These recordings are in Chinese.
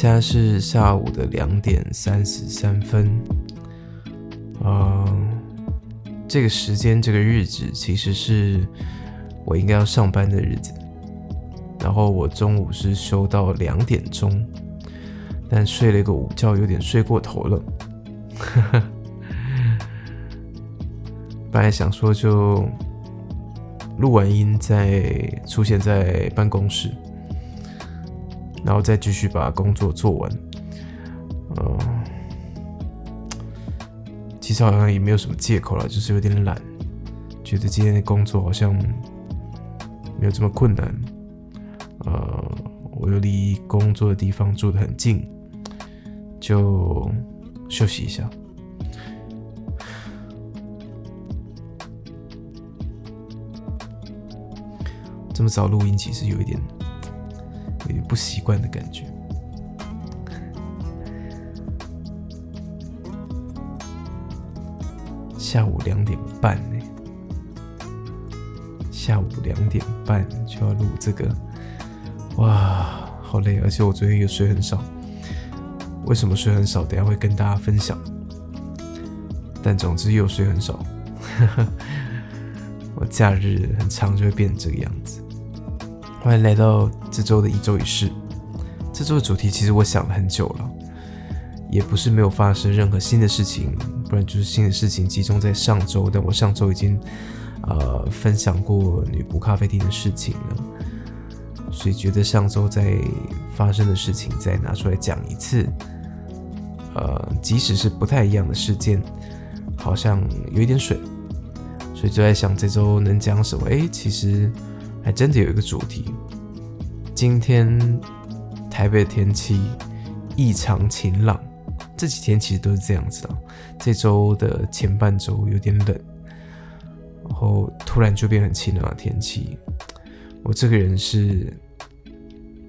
现在是下午的两点三十三分，呃，这个时间这个日子其实是我应该要上班的日子，然后我中午是休到两点钟，但睡了一个午觉，有点睡过头了。本来想说就录完音再出现在办公室。然后再继续把工作做完，嗯，其实好像也没有什么借口了，就是有点懒，觉得今天的工作好像没有这么困难，呃，我又离工作的地方住得很近，就休息一下。这么早录音，其实有一点。有点不习惯的感觉。下午两点半呢，下午两点半就要录这个，哇，好累！而且我昨天又睡很少。为什么睡很少？等下会跟大家分享。但总之又睡很少，我假日很长就会变成这个样子。欢迎来到这周的一周一事。这周的主题其实我想了很久了，也不是没有发生任何新的事情，不然就是新的事情集中在上周。但我上周已经呃分享过女仆咖啡厅的事情了，所以觉得上周再发生的事情再拿出来讲一次，呃，即使是不太一样的事件，好像有一点水，所以就在想这周能讲什么？诶，其实。还真的有一个主题。今天台北的天气异常晴朗，这几天其实都是这样子的。这周的前半周有点冷，然后突然就变很晴朗的天气。我这个人是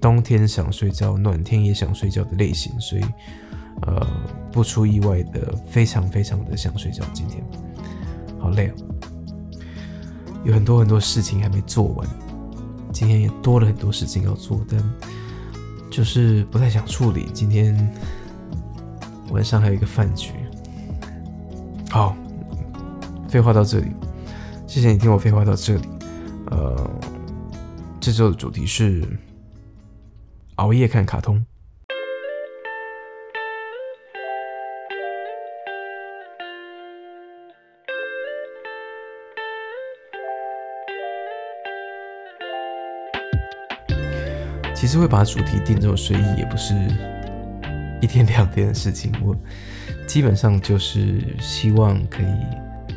冬天想睡觉，暖天也想睡觉的类型，所以呃，不出意外的，非常非常的想睡觉。今天好累哦。有很多很多事情还没做完，今天也多了很多事情要做，但就是不太想处理。今天晚上还有一个饭局。好，废话到这里，谢谢你听我废话到这里。呃，这周的主题是熬夜看卡通。实会把主题定这么随意，也不是一天两天的事情。我基本上就是希望可以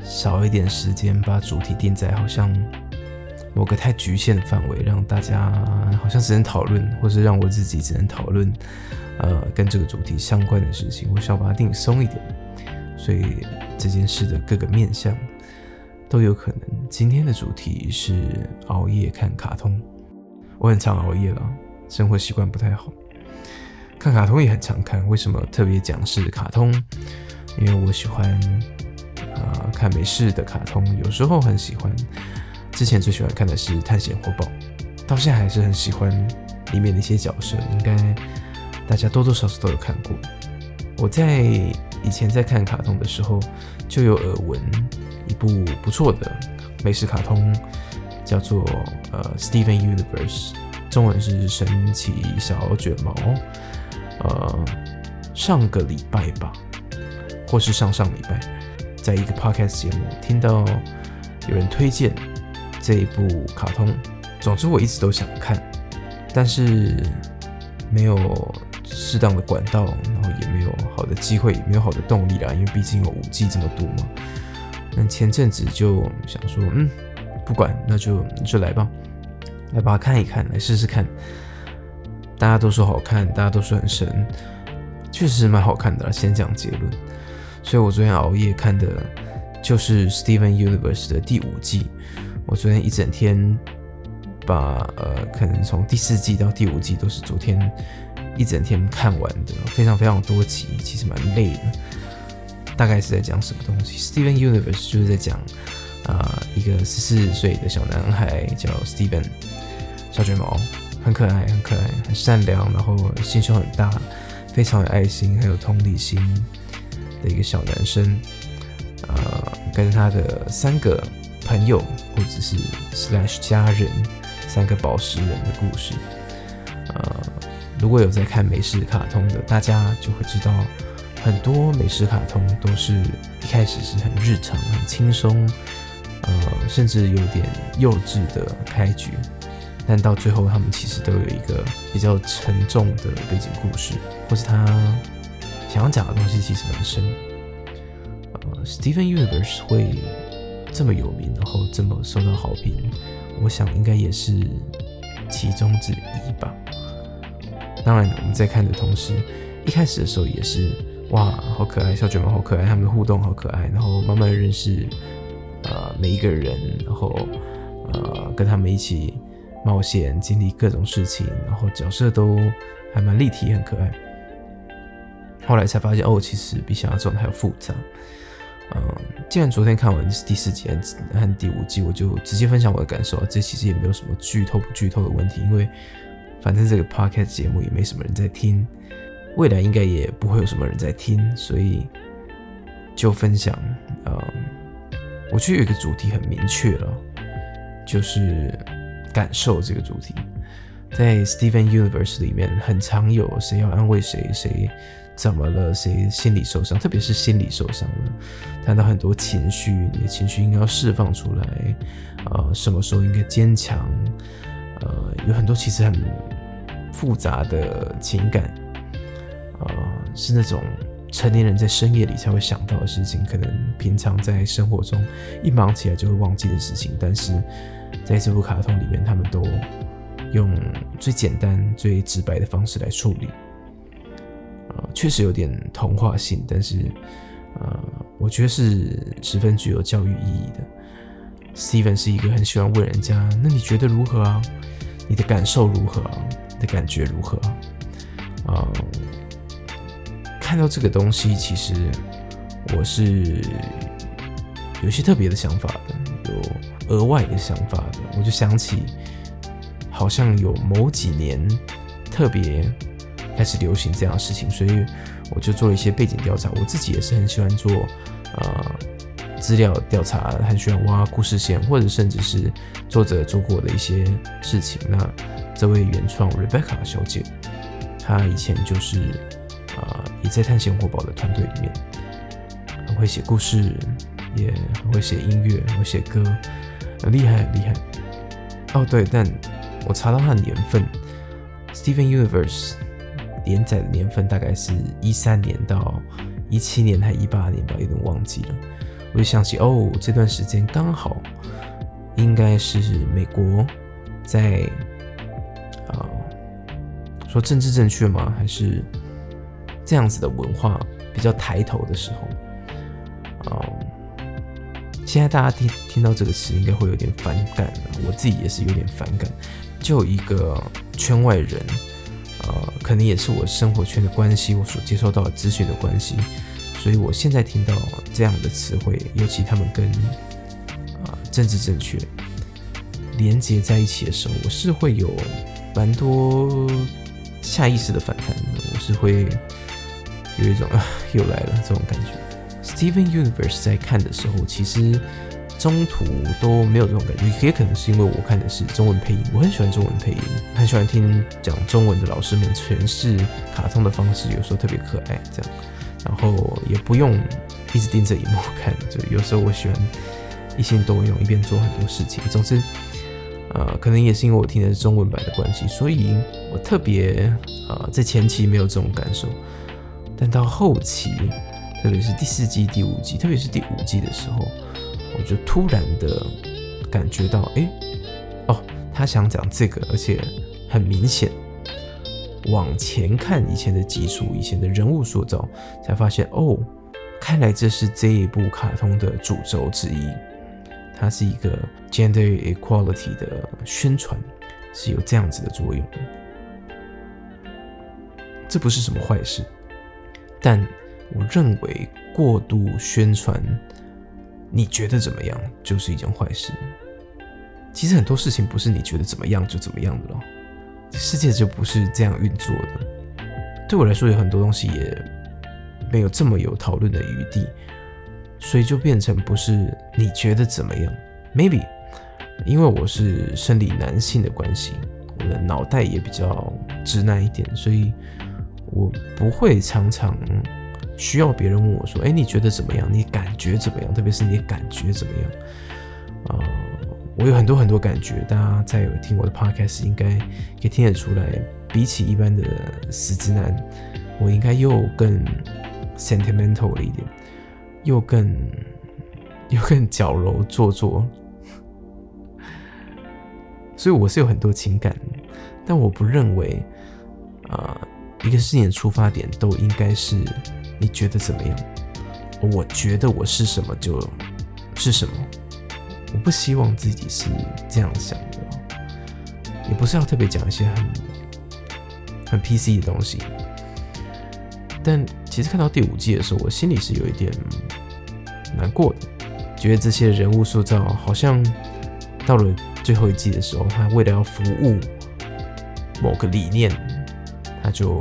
少一点时间，把主题定在好像某个太局限的范围，让大家好像只能讨论，或是让我自己只能讨论，呃，跟这个主题相关的事情。我想把它定松一点，所以这件事的各个面向都有可能。今天的主题是熬夜看卡通，我很常熬夜了。生活习惯不太好，看卡通也很常看。为什么特别讲是卡通？因为我喜欢啊、看美式的卡通，有时候很喜欢。之前最喜欢看的是《探险活宝》，到现在还是很喜欢里面的一些角色，应该大家多多少少都有看过。我在以前在看卡通的时候，就有耳闻一部不错的美式卡通，叫做呃《Steven Universe》。中文是神奇小卷毛，呃，上个礼拜吧，或是上上礼拜，在一个 podcast 节目听到有人推荐这一部卡通。总之我一直都想看，但是没有适当的管道，然后也没有好的机会，也没有好的动力啦。因为毕竟有五 G 这么多嘛。那前阵子就想说，嗯，不管，那就就来吧。来把它看一看，来试试看。大家都说好看，大家都说很神，确实蛮好看的。先讲结论。所以我昨天熬夜看的，就是《Steven Universe》的第五季。我昨天一整天把呃，可能从第四季到第五季都是昨天一整天看完的，非常非常多集，其实蛮累的。大概是在讲什么东西？《Steven Universe》就是在讲啊、一个十四岁的小男孩叫 Steven。小卷毛，很可爱，很可爱，很善良，然后心胸很大，非常有爱心，很有同理心的一个小男生。呃，跟他的三个朋友或者是 slash 家人，三个宝石人的故事。呃，如果有在看美式卡通的，大家就会知道，很多美式卡通都是一开始是很日常、很轻松，呃，甚至有点幼稚的开局，但到最后他们其实都有一个比较沉重的背景故事，或是他想要讲的东西其实蛮深。呃 Steven Universe 会这么有名，然后这么受到好评，我想应该也是其中之一吧。当然，我们在看的同时，一开始的时候也是哇，好可爱，小卷毛好可爱，他们的互动好可爱，然后慢慢认识呃每一个人，然后呃跟他们一起冒险，经历各种事情，然后角色都还蛮立体，很可爱。后来才发现哦，其实比想象中的还要复杂。嗯，既然昨天看完第四集和第五集，我就直接分享我的感受。这其实也没有什么剧透不剧透的问题，因为反正这个 podcast 节目也没什么人在听，未来应该也不会有什么人在听，所以就分享。嗯，我觉得有一个主题很明确了，就是感受这个主题，在 Steven Universe 里面很常有谁要安慰谁，谁。怎么了？谁心理受伤？特别是心理受伤了，谈到很多情绪，你的情绪应该要释放出来。呃，什么时候应该坚强？呃，有很多其实很复杂的情感，呃，是那种成年人在深夜里才会想到的事情，可能平常在生活中一忙起来就会忘记的事情，但是在这部卡通里面，他们都用最简单、最直白的方式来处理。呃，确实有点童话性，但是，呃，我觉得是十分具有教育意义的。Steven 是一个很喜欢问人家，那你觉得如何啊？你的感受如何啊？你的感觉如何啊？呃，看到这个东西，其实我是有些特别的想法的，有额外的想法的。我就想起，好像有某几年特别。开始流行这样的事情，所以我就做了一些背景调查。我自己也是很喜欢做呃资料调查，很喜欢挖故事线，或者甚至是作者做过的一些事情。那这位原创 Rebecca 小姐，她以前就是啊、也在探险活宝的团队里面，很会写故事，也很会写音乐，很会写歌，很厉害，很厉害。哦，对，但我查到她的年份，Steven Universe。连载的年份大概是一三年到一七年还一八年吧，有点忘记了。我就想起哦，这段时间刚好应该是美国在啊、说政治正确吗？还是这样子的文化比较抬头的时候、现在大家听听到这个词，应该会有点反感。我自己也是有点反感，就一个圈外人。呃，可能也是我生活圈的关系，我所接受到的资讯的关系，所以我现在听到这样的词汇，尤其他们跟啊、政治正确连接在一起的时候，我是会有蛮多下意识的反弹的，我是会有一种啊又来了这种感觉。Steven Universe 在看的时候，其实。中途都没有这种感觉，也可能是因为我看的是中文配音，我很喜欢中文配音，很喜欢听讲中文的老师们诠释卡通的方式，有时候特别可爱，这样，然后也不用一直盯着荧幕看，就有时候我喜欢一心多用，一边做很多事情。总之，呃，可能也是因为我听的是中文版的关系，所以我特别、呃，在前期没有这种感受，但到后期，特别是第四季、第五季，特别是第五季的时候。我就突然的感觉到，哎，哦，他想讲这个，而且很明显，往前看以前的集数，以前的人物塑造，才发现，哦，看来这是这一部卡通的主轴之一，它是一个 gender equality 的宣传，是有这样子的作用。这不是什么坏事，但我认为过度宣传。你觉得怎么样，就是一件坏事。其实很多事情不是你觉得怎么样就怎么样的咯。世界就不是这样运作的。对我来说，有很多东西也没有这么有讨论的余地，所以就变成不是你觉得怎么样？Maybe 因为我是生理男性的关系，我的脑袋也比较直男一点，所以我不会常常需要别人问我说：“哎，你觉得怎么样？你感觉怎么样？特别是你感觉怎么样？”啊、呃，我有很多很多感觉，大家在有听我的 Podcast 应该可以听得出来。比起一般的死直男，我应该又更 sentimental 了一点，又更 又更矫揉做作，所以我是有很多情感，但我不认为啊、呃，一个事情的出发点都应该是你觉得怎么样，我觉得我是什么就是什么，我不希望自己是这样想的，也不是要特别讲一些很。很 PC 的东西，但其实看到第五季的时候，我心里是有一点难过的，觉得这些人物塑造好像到了最后一季的时候，他为了要服务某个理念，他就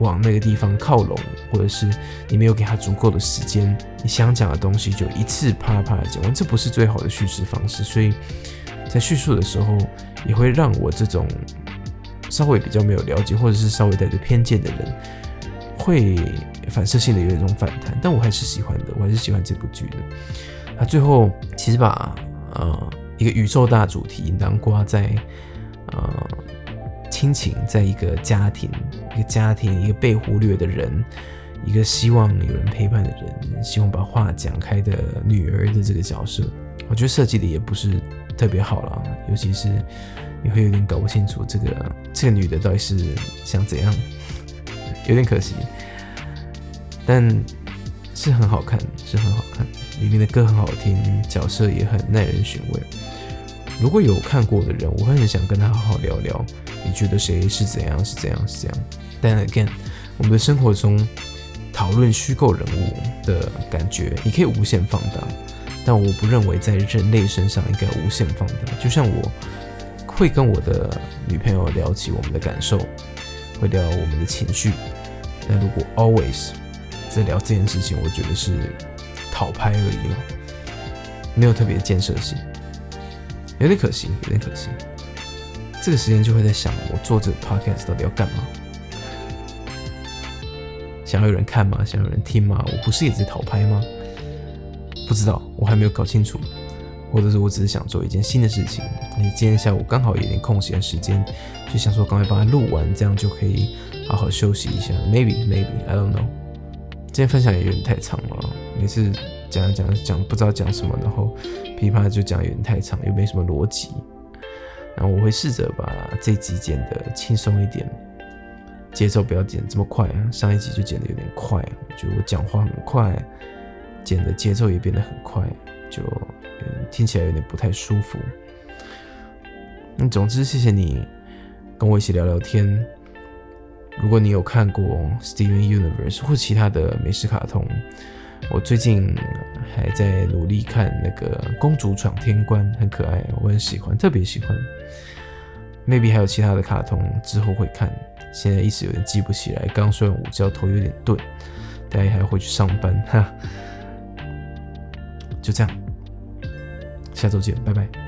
往那个地方靠拢，或者是你没有给他足够的时间，你想讲的东西就一次啪啪啦讲完，这不是最好的叙事方式，所以在叙述的时候也会让我这种。稍微比较没有了解，或者是稍微带着偏见的人，会反射性的有一种反弹，但我还是喜欢的，我还是喜欢这部剧的。他最后其实把呃一个宇宙大主题囊括在呃亲情，在一个家庭，一个家庭，一个被忽略的人，一个希望有人陪伴的人，希望把话讲开的女儿的这个角色，我觉得设计的也不是特别好了，尤其是。你会有点搞不清楚这个这个女的到底是想怎样，有点可惜，但是很好看，是很好看，里面的歌很好听，角色也很耐人寻味。如果有看过的人，我会很想跟他好好聊聊，你觉得谁是怎样，是怎样，是怎样。但 again，我们的生活中讨论虚构人物的感觉，你可以无限放大，但我不认为在人类身上应该无限放大。就像我。会跟我的女朋友聊起我们的感受，会聊我们的情绪。但如果 always 在聊这件事情，我觉得是讨拍而已了，没有特别建设性，有点可惜，有点可惜。这个时间就会在想，我做这个 podcast 到底要干嘛？想要有人看吗？想要有人听吗？我不是也在讨拍吗？不知道，我还没有搞清楚。或者是我只是想做一件新的事情，你今天下午刚好有点空闲时间，就想说赶快把它录完，这样就可以好好休息一下。Maybe, maybe, I don't know。今天分享也有点太长了，每次讲讲讲不知道讲什么，然后噼啪就讲有点太长，又没什么逻辑。然后我会试着把这集剪得轻松一点，节奏不要剪这么快啊。上一集就剪得有点快，我觉得我讲话很快，剪的节奏也变得很快，就。听起来有点不太舒服。那总之，谢谢你跟我一起聊聊天。如果你有看过《Steven Universe》或其他的美式卡通，我最近还在努力看那个《公主闯天关》，很可爱，我很喜欢，特别喜欢。Maybe 还有其他的卡通之后会看，现在一时有点记不起来。刚睡完午觉，头有点钝，大家还要回去上班哈。就这样。下周见，拜拜。